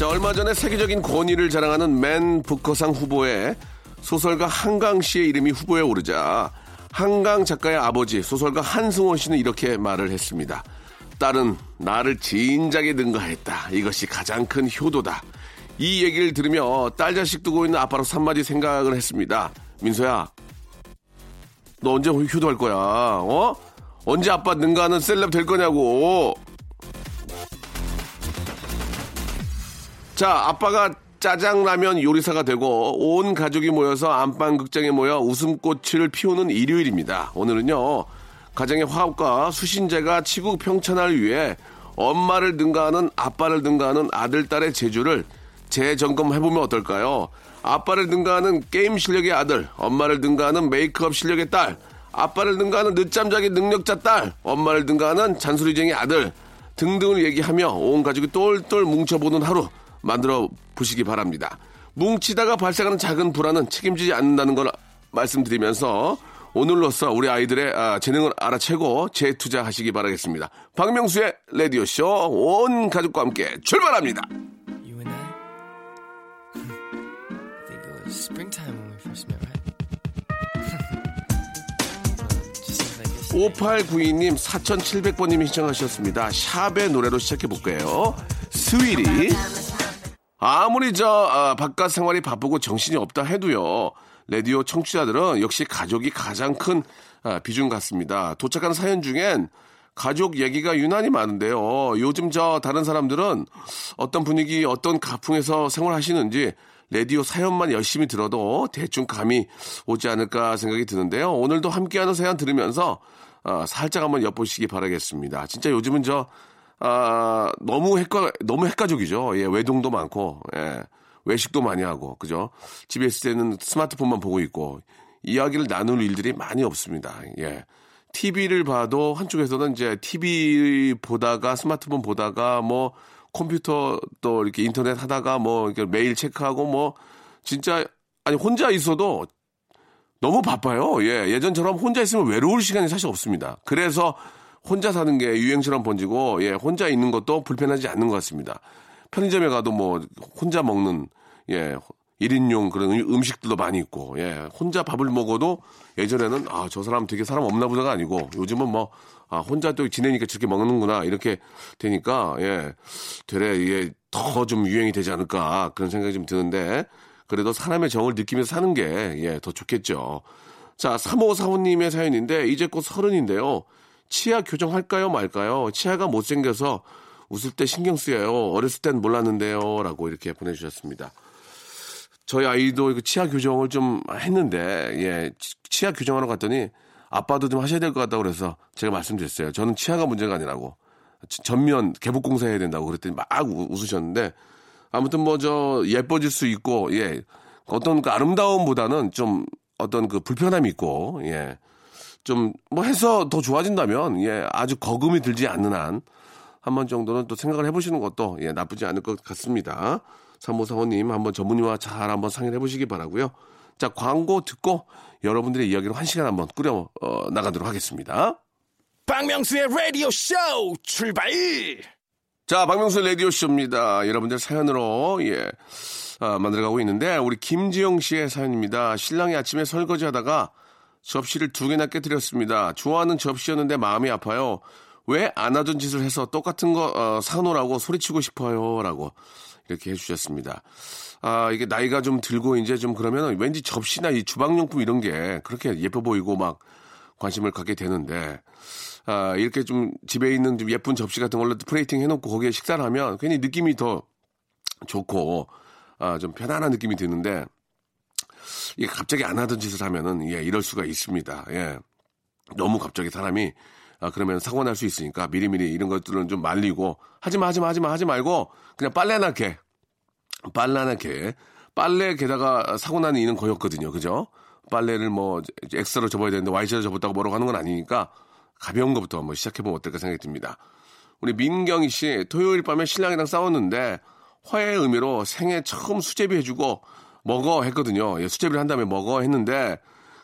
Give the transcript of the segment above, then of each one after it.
자 얼마 전에 세계적인 권위를 자랑하는 맨 부커상 후보에 소설가 한강 씨의 이름이 후보에 오르자 한강 작가의 아버지 소설가 한승원 씨는 이렇게 말을 했습니다. 딸은 나를 진작에 능가했다. 이것이 가장 큰 효도다. 이 얘기를 들으며 딸 자식 두고 있는 아빠로서 한마디 생각을 했습니다. 민서야, 너 언제 효도할 거야? 어? 언제 아빠 능가하는 셀럽 될 거냐고. 자, 아빠가 짜장라면 요리사가 되고 온 가족이 모여서 안방극장에 모여 웃음꽃을 피우는 일요일입니다. 오늘은요, 가정의 화합과 수신제가 치국 평천을 위해 엄마를 능가하는 아빠를 능가하는 아들, 딸의 재주를 재점검해보면 어떨까요? 아빠를 능가하는 게임 실력의 아들, 엄마를 능가하는 메이크업 실력의 딸, 아빠를 능가하는 늦잠 자기 능력자 딸, 엄마를 능가하는 잔소리쟁이 아들 등등을 얘기하며 온 가족이 똘똘 뭉쳐보는 하루 만들어 보시기 바랍니다. 뭉치다가 발생하는 작은 불안은 책임지지 않는다는 걸 말씀드리면서 오늘로써 우리 아이들의 아, 재능을 알아채고 재투자하시기 바라겠습니다. 박명수의 라디오쇼 온 가족과 함께 출발합니다. Springtime when we first met, right? Just seems like yesterday. 5892님, 4700번님이 신청하셨습니다. 샵의 노래로 시작해볼게요. 스위리. 아무리 저, 아, 바깥 생활이 바쁘고 정신이 없다 해도요, 라디오 청취자들은 역시 가족이 가장 큰 아, 비중 같습니다. 도착한 사연 중엔 가족 얘기가 유난히 많은데요. 요즘 저 다른 사람들은 어떤 분위기, 어떤 가풍에서 생활하시는지 라디오 사연만 열심히 들어도 대충 감이 오지 않을까 생각이 드는데요. 오늘도 함께하는 사연 들으면서 아, 살짝 한번 엿보시기 바라겠습니다. 진짜 요즘은 저 아, 너무 핵가 너무 핵가족이죠. 예, 외동도 많고 예, 외식도 많이 하고 그죠? 집에 있을 때는 스마트폰만 보고 있고 이야기를 나눌 일들이 많이 없습니다. 예. TV를 봐도 한쪽에서는 이제 TV 보다가 스마트폰 보다가 뭐 컴퓨터 또 이렇게 인터넷 하다가 뭐 이렇게 메일 체크하고 뭐 진짜 아니 혼자 있어도 너무 바빠요. 예. 예전처럼 혼자 있으면 외로울 시간이 사실 없습니다. 그래서 혼자 사는 게 유행처럼 번지고, 예, 혼자 있는 것도 불편하지 않는 것 같습니다. 편의점에 가도 뭐, 혼자 먹는, 예, 1인용 그런 음- 음식들도 많이 있고, 예, 혼자 밥을 먹어도 예전에는, 아, 저 사람 되게 사람 없나 보다가 아니고, 요즘은 뭐, 아, 혼자 또 지내니까 저렇게 먹는구나, 이렇게 되니까, 예, 되레, 이게 더 좀 유행이 되지 않을까, 그런 생각이 좀 드는데, 그래도 사람의 정을 느끼면서 사는 게, 예, 더 좋겠죠. 자, 3545님의 사연인데, 이제 곧 서른인데요. 치아 교정할까요, 말까요? 치아가 못생겨서 웃을 때 신경 쓰여요. 어렸을 땐 몰랐는데요. 라고 이렇게 보내주셨습니다. 저희 아이도 그 치아 교정을 좀 했는데, 예, 치- 치아 교정하러 갔더니 아빠도 좀 하셔야 될 것 같다고 그래서 제가 말씀드렸어요. 저는 치아가 문제가 아니라고. 지- 전면 개복공사 해야 된다고 그랬더니 막 우- 웃으셨는데, 아무튼 뭐 저 예뻐질 수 있고, 예, 어떤 그 아름다움보다는 좀 어떤 그 불편함이 있고, 예, 좀 뭐 해서 더 좋아진다면, 예, 아주 거금이 들지 않는 한, 한 번 정도는 또 생각을 해보시는 것도 예, 나쁘지 않을 것 같습니다. 사모사모님 한번 전문의와 잘 한번 상의를 해보시기 바라고요. 자 광고 듣고 여러분들의 이야기로 한 시간 한번 꾸려 어, 나가도록 하겠습니다. 박명수의 라디오 쇼 출발. 자 박명수 라디오 쇼입니다. 여러분들 사연으로 예 아, 만들어가고 있는데 우리 김지영 씨의 사연입니다. 신랑이 아침에 설거지 하다가 접시를 두 개나 깨뜨렸습니다. 좋아하는 접시였는데 마음이 아파요. 왜 안 하던 짓을 해서 똑같은 거 어, 사놓으라고 소리치고 싶어요라고 이렇게 해주셨습니다. 아 이게 나이가 좀 들고 이제 좀 그러면 왠지 접시나 이 주방용품 이런 게 그렇게 예뻐 보이고 막 관심을 갖게 되는데 아 이렇게 좀 집에 있는 좀 예쁜 접시 같은 걸로 프레이팅 해놓고 거기에 식사를 하면 괜히 느낌이 더 좋고 아 좀 편안한 느낌이 드는데 이게 갑자기 안 하던 짓을 하면은 예 이럴 수가 있습니다. 예 너무 갑자기 사람이 아, 그러면 사고 날 수 있으니까 미리미리 이런 것들은 좀 말리고 하지 마, 하지 마, 하지 마, 하지 말고 그냥 빨래나 개. 빨래나 개. 빨래 게다가 사고 나는 이는 거였거든요. 그죠? 빨래를 뭐 엑스로 접어야 되는데 Y자로 접었다고 뭐라고 하는 건 아니니까 가벼운 것부터 한번 시작해보면 어떨까 생각이 듭니다. 우리 민경희 씨 토요일 밤에 신랑이랑 싸웠는데 화해의 의미로 생애 처음 수제비 해주고 먹어 했거든요. 예, 수제비를 한 다음에 먹어 했는데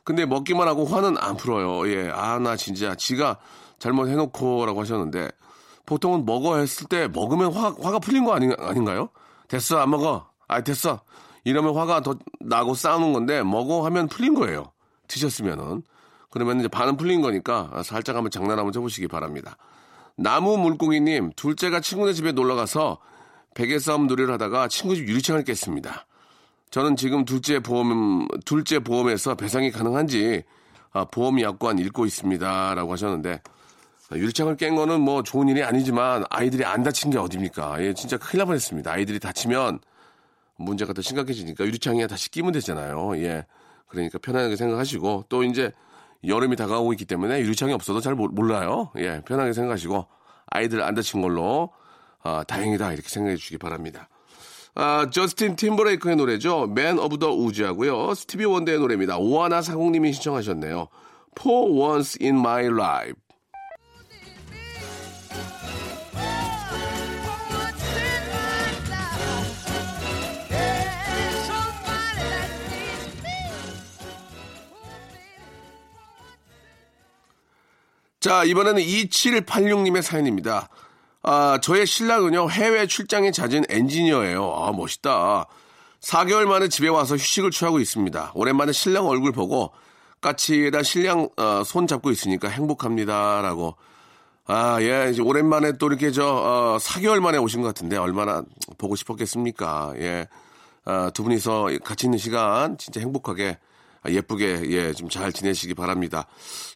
근데 먹기만 하고 화는 안 풀어요. 예, 아 나 진짜 지가 잘못 해놓고라고 하셨는데 보통은 먹어 했을 때 먹으면 화, 화가 풀린 거 아니, 아닌가요? 됐어 안 먹어. 아 됐어. 이러면 화가 더 나고 싸우는 건데 먹어 하면 풀린 거예요. 드셨으면은 그러면 이제 반은 풀린 거니까 살짝 한번 장난 한번 쳐보시기 바랍니다. 나무 물고기님 둘째가 친구네 집에 놀러 가서 베개 싸움 놀이를 하다가 친구 집 유리창을 깼습니다. 저는 지금 둘째 보험 둘째 보험에서 배상이 가능한지 아, 보험 약관 읽고 있습니다 라고 하셨는데 아, 유리창을 깬 거는 뭐 좋은 일이 아니지만 아이들이 안 다친 게 어딥니까? 예, 진짜 큰일 날 뻔했습니다. 아이들이 다치면 문제가 더 심각해지니까 유리창에 다시 끼면 되잖아요. 예. 그러니까 편안하게 생각하시고 또 이제 여름이 다가오고 있기 때문에 유리창이 없어도 잘 모- 몰라요. 예. 편하게 생각하시고 아이들 안 다친 걸로 아, 다행이다 이렇게 생각해 주시기 바랍니다. 아, 저스틴 팀버레이크의 노래죠. Man of the Woods하고요. 스티비 원더의 노래입니다. 오하나 사공님이 신청하셨네요. For Once in My Life. 자, 이번에는 2786님의 사연입니다. 아, 저의 신랑은요, 해외 출장에 잦은 엔지니어예요. 아, 멋있다. 4개월 만에 집에 와서 휴식을 취하고 있습니다. 오랜만에 신랑 얼굴 보고 까치에다 신랑 어, 손 잡고 있으니까 행복합니다. 라고. 아, 예, 이제 오랜만에 또 이렇게 저, 어, 4개월 만에 오신 것 같은데 얼마나 보고 싶었겠습니까. 예. 아, 두 분이서 같이 있는 시간 진짜 행복하게 아, 예쁘게 예, 좀 잘 지내시기 바랍니다.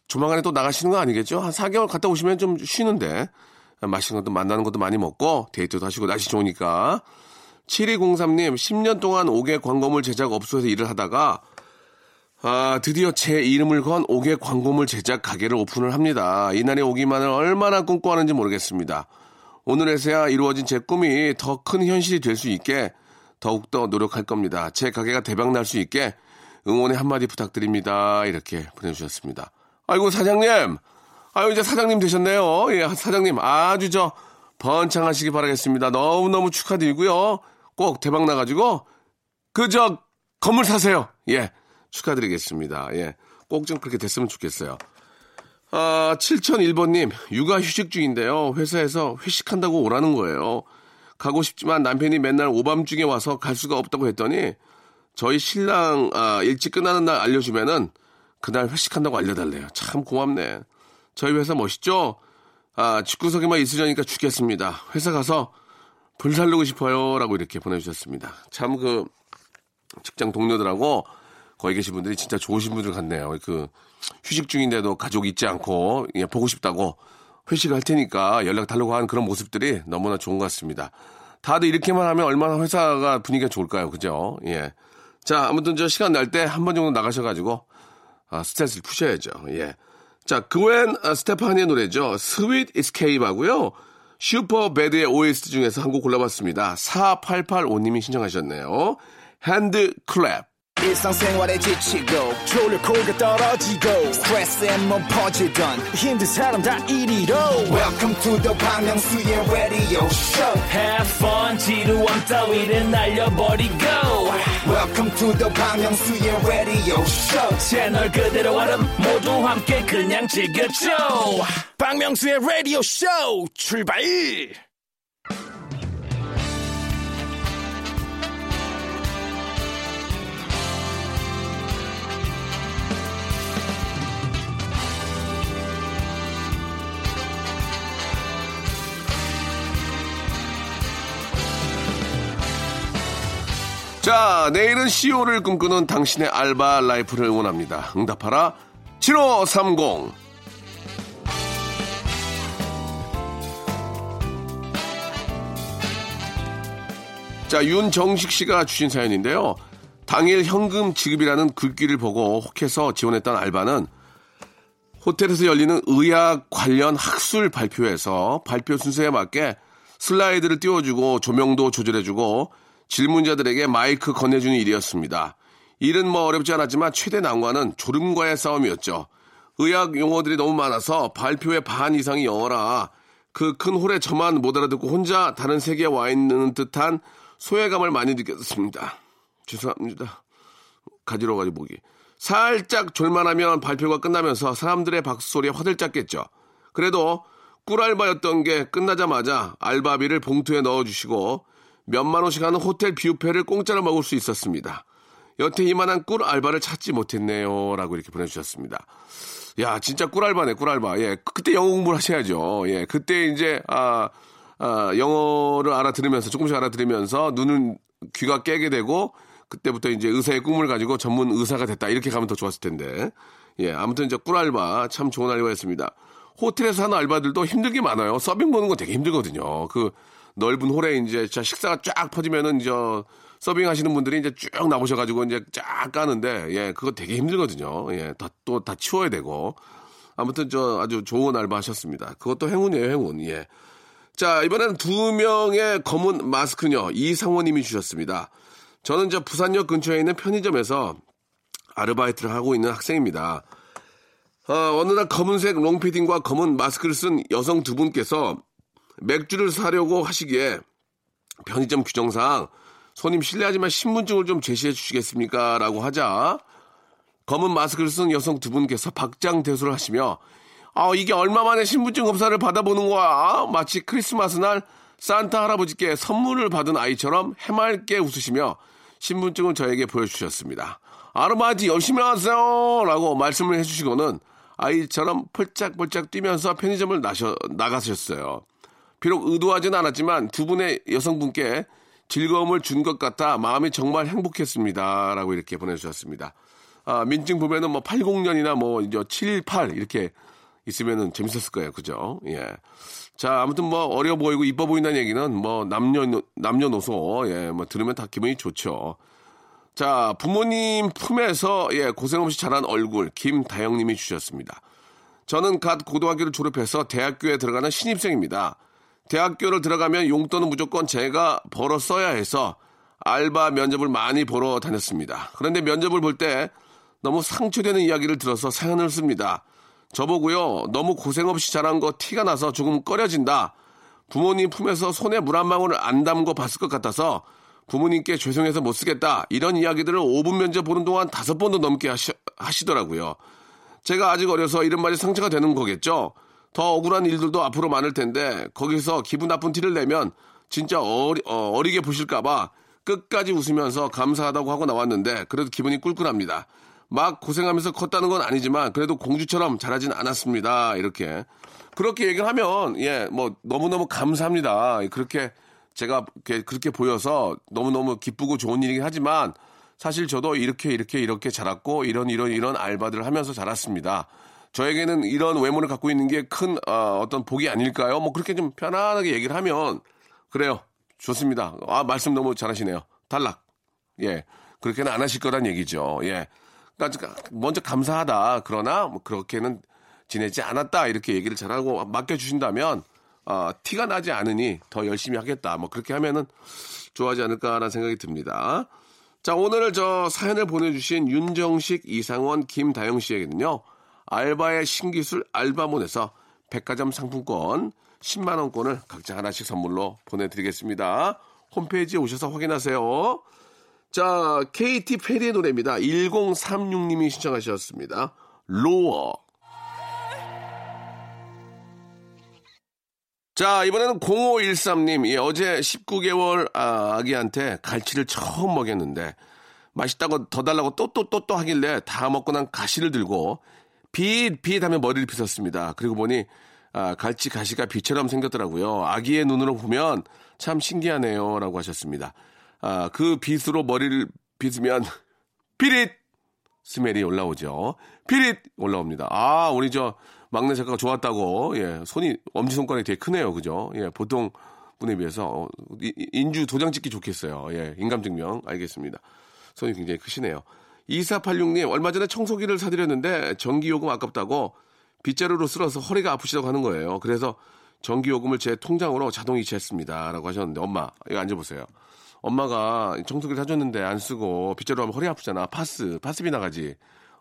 조만간에 또 나가시는 거 아니겠죠? 한 4개월 갔다 오시면 좀 쉬는데 아, 맛있는 것도 만나는 것도 많이 먹고 데이트도 하시고 날씨 좋으니까 7203님 10년 동안 옥외 광고물 제작 업소에서 일을 하다가 아, 드디어 제 이름을 건 옥외 광고물 제작 가게를 오픈을 합니다. 이날이 오기만을 얼마나 꿈꿔하는지 모르겠습니다. 오늘에서야 이루어진 제 꿈이 더 큰 현실이 될 수 있게 더욱더 노력할 겁니다. 제 가게가 대박 날 수 있게 응원의 한마디 부탁드립니다. 이렇게 보내주셨습니다. 아이고, 사장님! 아유, 이제 사장님 되셨네요. 예, 사장님 아주 저 번창하시기 바라겠습니다. 너무너무 축하드리고요. 꼭 대박 나가지고 그 저 건물 사세요. 예, 축하드리겠습니다. 예, 꼭 좀 그렇게 됐으면 좋겠어요. 아, 7001번님, 육아 휴식 중인데요. 회사에서 회식한다고 오라는 거예요. 가고 싶지만 남편이 맨날 오밤중에 와서 갈 수가 없다고 했더니 저희 신랑 아, 일찍 끝나는 날 알려주면은 그날 회식한다고 알려달래요. 참 고맙네. 저희 회사 멋있죠? 아, 집구석에만 있으려니까 죽겠습니다. 회사 가서 불 살르고 싶어요. 라고 이렇게 보내주셨습니다. 참 그 직장 동료들하고 거기 계신 분들이 진짜 좋으신 분들 같네요. 그 휴식 중인데도 가족 있지 않고 예, 보고 싶다고 회식을 할 테니까 연락 달라고 하는 그런 모습들이 너무나 좋은 것 같습니다. 다들 이렇게만 하면 얼마나 회사가 분위기가 좋을까요? 그죠? 예. 자, 아무튼 저 시간 날 때 한 번 정도 나가셔가지고 아, 스트레스를 푸셔야죠. 예. 자, 그웬 아, 스테파니의 노래죠. Sweet Escape 하고요. 슈퍼 배드의 OST 중에서 한 곡 골라봤습니다. 4885님이 신청하셨네요. HandClap. 일상생활에 지치고, 졸려 코가 떨어지고, 스트레스에 몸 퍼지던, 힘든 사람 다 이리로. welcome to the Bang Myung-soo's radio show Have fun 지루함 따위를 날려버리고 welcome to the Myung-soo's radio show 채널 그대로 얼음 모두 함께 그냥 즐겨줘 박명수의 라디오 쇼 출발 자, 내일은 CEO를 꿈꾸는 당신의 알바 라이프를 응원합니다. 응답하라 7530. 자, 윤정식 씨가 주신 사연인데요. 당일 현금 지급이라는 글귀를 보고 혹해서 지원했던 알바는 호텔에서 열리는 의학 관련 학술 발표에서 발표 순서에 맞게 슬라이드를 띄워주고 조명도 조절해주고 질문자들에게 마이크 건네주는 일이었습니다. 일은 뭐 어렵지 않았지만 최대 난관은 졸음과의 싸움이었죠. 의학 용어들이 너무 많아서 발표의 반 이상이 영어라 그 큰 홀에 저만 못 알아듣고 혼자 다른 세계에 와 있는 듯한 소외감을 많이 느꼈습니다. 죄송합니다. 가지러 가지 보기. 살짝 졸만하면 발표가 끝나면서 사람들의 박수 소리에 화들짝 겠죠. 그래도 꿀알바였던 게 끝나자마자 알바비를 봉투에 넣어주시고 몇만 원씩 하는 호텔 뷔페를 공짜로 먹을 수 있었습니다. 여태 이만한 꿀 알바를 찾지 못했네요. 라고 이렇게 보내주셨습니다. 야, 진짜 꿀 알바네, 꿀 알바. 예, 그때 영어 공부를 하셔야죠. 예, 그때 이제, 아, 아, 영어를 알아들으면서, 조금씩 알아들으면서 눈은, 귀가 깨게 되고, 그때부터 이제 의사의 꿈을 가지고 전문 의사가 됐다. 이렇게 가면 더 좋았을 텐데. 예, 아무튼 이제 꿀 알바 참 좋은 알바였습니다. 호텔에서 하는 알바들도 힘든 게 많아요. 서빙 보는 거 되게 힘들거든요. 그 넓은 홀에 이제 식사가 쫙 퍼지면은 저 서빙 하시는 분들이 이제 쭉 나오셔가지고 이제 쫙 까는데 예, 그거 되게 힘들거든요. 예, 다 또 다 치워야 되고. 아무튼 저 아주 좋은 알바 하셨습니다. 그것도 행운이에요, 행운. 예. 자, 이번에는 두 명의 검은 마스크녀 이상호님이 주셨습니다. 저는 저 부산역 근처에 있는 편의점에서 아르바이트를 하고 있는 학생입니다. 어, 어느 날 검은색 롱패딩과 검은 마스크를 쓴 여성 두 분께서 맥주를 사려고 하시기에 편의점 규정상 손님 실례하지만 신분증을 좀 제시해 주시겠습니까? 라고 하자 검은 마스크를 쓴 여성 두 분께서 박장대소를 하시며 아 이게 얼마 만에 신분증 검사를 받아보는 거야 마치 크리스마스 날 산타 할아버지께 선물을 받은 아이처럼 해맑게 웃으시며 신분증을 저에게 보여주셨습니다. 아르바이트 열심히 하세요! 라고 말씀을 해주시고는 아이처럼 펄짝펄짝 뛰면서 편의점을 나셔, 나가셨어요. 비록 의도하진 않았지만 두 분의 여성분께 즐거움을 준 것 같아 마음이 정말 행복했습니다. 라고 이렇게 보내주셨습니다. 아, 민증 보면은 뭐 80년이나 뭐 이제 78 이렇게 있으면은 재밌었을 거예요. 그죠? 예. 자, 아무튼 뭐 어려 보이고 이뻐 보인다는 얘기는 뭐 남녀 남녀노소 예, 뭐 들으면 다 기분이 좋죠. 자, 부모님 품에서 예, 고생 없이 자란 얼굴 김다영 님이 주셨습니다. 저는 갓 고등학교를 졸업해서 대학교에 들어가는 신입생입니다. 대학교를 들어가면 용돈은 무조건 제가 벌어 써야 해서 알바 면접을 많이 보러 다녔습니다. 그런데 면접을 볼 때 너무 상처되는 이야기를 들어서 사연을 씁니다. 저보고요. 너무 고생 없이 자란 거 티가 나서 조금 꺼려진다. 부모님 품에서 손에 물 한 방울을 안 담고 봤을 것 같아서 부모님께 죄송해서 못 쓰겠다. 이런 이야기들을 5분 면접 보는 동안 다섯 번도 넘게 하시, 하시더라고요. 제가 아직 어려서 이런 말이 상처가 되는 거겠죠. 더 억울한 일들도 앞으로 많을 텐데 거기서 기분 나쁜 티를 내면 진짜 어리, 어, 리게 보실까봐 끝까지 웃으면서 감사하다고 하고 나왔는데 그래도 기분이 꿀꿀합니다. 막 고생하면서 컸다는 건 아니지만 그래도 공주처럼 자라진 않았습니다. 이렇게 그렇게 얘기를 하면 예 뭐 너무너무 감사합니다. 그렇게 제가 그렇게 보여서 너무너무 기쁘고 좋은 일이긴 하지만 사실 저도 이렇게 이렇게 이렇게 자랐고 이런 이런 이런 알바들을 하면서 자랐습니다. 저에게는 이런 외모를 갖고 있는 게큰 어, 떤 복이 아닐까요? 뭐 그렇게 좀 편안하게 얘기를 하면 그래요. 좋습니다. 아 말씀 너무 잘하시네요. 탈락. 예. 그렇게는 안 하실 거란 얘기죠. 예. 그러니까 먼저 감사하다. 그러나 뭐 그렇게는 지내지 않았다. 이렇게 얘기를 잘하고 맡겨주신다면 어, 티가 나지 않으니 더 열심히 하겠다. 뭐 그렇게 하면은 좋아하지 않을까라는 생각이 듭니다. 자, 오늘 저 사연을 보내주신 윤정식, 이상원, 김다영 씨에게는요, 알바의 신기술 알바몬에서 백화점 상품권 10만원권을 각자 하나씩 선물로 보내드리겠습니다. 홈페이지에 오셔서 확인하세요. 자, KT 페리의 노래입니다. 1036님이 신청하셨습니다. 로어. 자, 이번에는 0513님. 예, 어제 19개월 아, 아기한테 갈치를 처음 먹였는데 맛있다고 더 달라고 또 또 또또 하길래 다 먹고 난 가시를 들고 빛, 빛 하면 머리를 빗었습니다. 그리고 보니 아, 갈치 가시가 빛처럼 생겼더라고요. 아기의 눈으로 보면 참 신기하네요. 라고 하셨습니다. 아, 그 빗으로 머리를 빗으면 피릿 스멜이 올라오죠. 피릿 올라옵니다. 아, 우리 저 막내 작가가 좋았다고. 예, 손이 엄지손가락이 되게 크네요. 그죠? 예, 보통 분에 비해서 어, 인주 도장 찍기 좋겠어요. 예, 인감증명 알겠습니다. 손이 굉장히 크시네요. 2486님, 얼마 전에 청소기를 사드렸는데 전기요금 아깝다고 빗자루로 쓸어서 허리가 아프시다고 하는 거예요. 그래서 전기요금을 제 통장으로 자동 이체했습니다. 라고 하셨는데, 엄마, 이거 앉아보세요. 엄마가 청소기를 사줬는데 안 쓰고 빗자루 하면 허리 아프잖아. 파스, 파스비 나가지.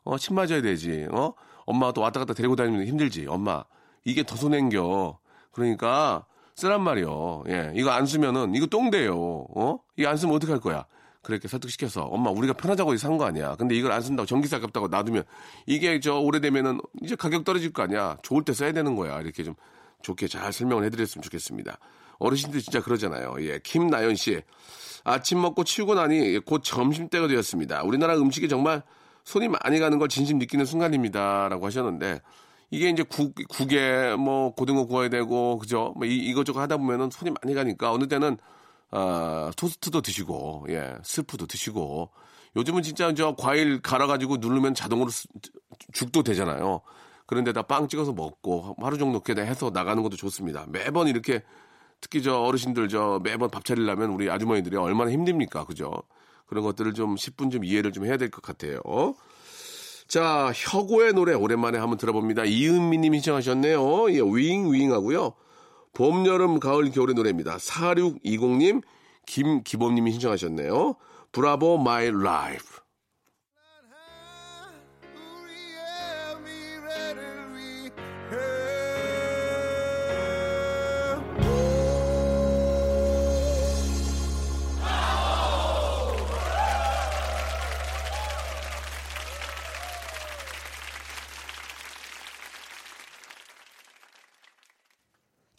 어, 침 맞아야 되지. 어? 엄마가 또 왔다 갔다 데리고 다니면 힘들지. 엄마, 이게 더 손행겨. 그러니까 쓰란 말이요. 예, 이거 안 쓰면은 이거 똥돼요. 어? 이거 안 쓰면 어떡할 거야? 그렇게 설득시켜서 엄마 우리가 편하자고 산거 아니야. 근데 이걸 안 쓴다고 전기세 아깝다고 놔두면 이게 저 오래되면은 이제 가격 떨어질 거 아니야. 좋을 때 써야 되는 거야. 이렇게 좀 좋게 잘 설명을 해드렸으면 좋겠습니다. 어르신들 진짜 그러잖아요. 예, 김나연 씨. 아침 먹고 치우고 나니 곧 점심 때가 되었습니다. 우리나라 음식이 정말 손이 많이 가는 걸 진심 느끼는 순간입니다라고 하셨는데 이게 이제 국, 국에 뭐 고등어 구워야 되고 그죠? 뭐 이, 이것저것 하다 보면은 손이 많이 가니까 어느 때는 아, 토스트도 드시고 예, 스프도 드시고 요즘은 진짜 저 과일 갈아가지고 누르면 자동으로 스- 죽도 되잖아요. 그런데다 빵 찍어서 먹고 하루 정도 그냥 해서 나가는 것도 좋습니다. 매번 이렇게 특히 저 어르신들 저 매번 밥 차리려면 우리 아주머니들이 얼마나 힘듭니까, 그죠? 그런 것들을 좀 10분 좀 이해를 좀 해야 될 것 같아요. 자, 혁오의 노래 오랜만에 한번 들어봅니다. 이은미님이 신청하셨네요. 예, 윙, 윙 하고요. 봄, 여름, 가을, 겨울의 노래입니다. 4620님, 김기범님이 신청하셨네요. 브라보 마이 라이프.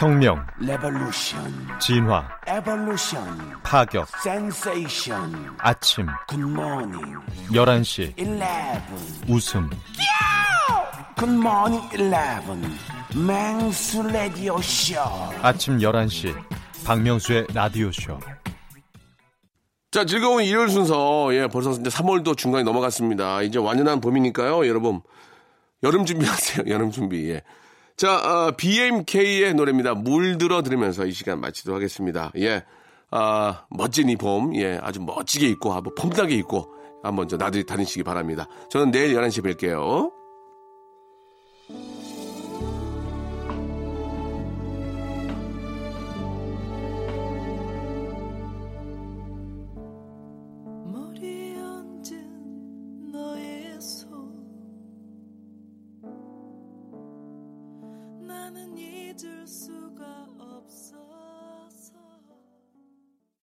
혁명, revolution 진화, evolution 파격, sensation 아침, good morning 11시, eleven 웃음, good morning eleven 명수 라디오 쇼 아침 11시, 박명수의 라디오쇼. 자, 즐거운 일요일 순서. 예, 벌써 이제 3월도 중간에 넘어갔습니다. 이제 완연한 봄이니까요, 여러분. 여름 준비하세요, 여름 준비. 예. 자, 아, BMK의 노래입니다. 물들어 들으면서 이 시간 마치도록 하겠습니다. 예. 아, 멋진 이 봄, 예, 아주 멋지게 입고, 한번 폼나게 입고, 한번 저 나들이 다니시기 바랍니다. 저는 내일 11시에 뵐게요.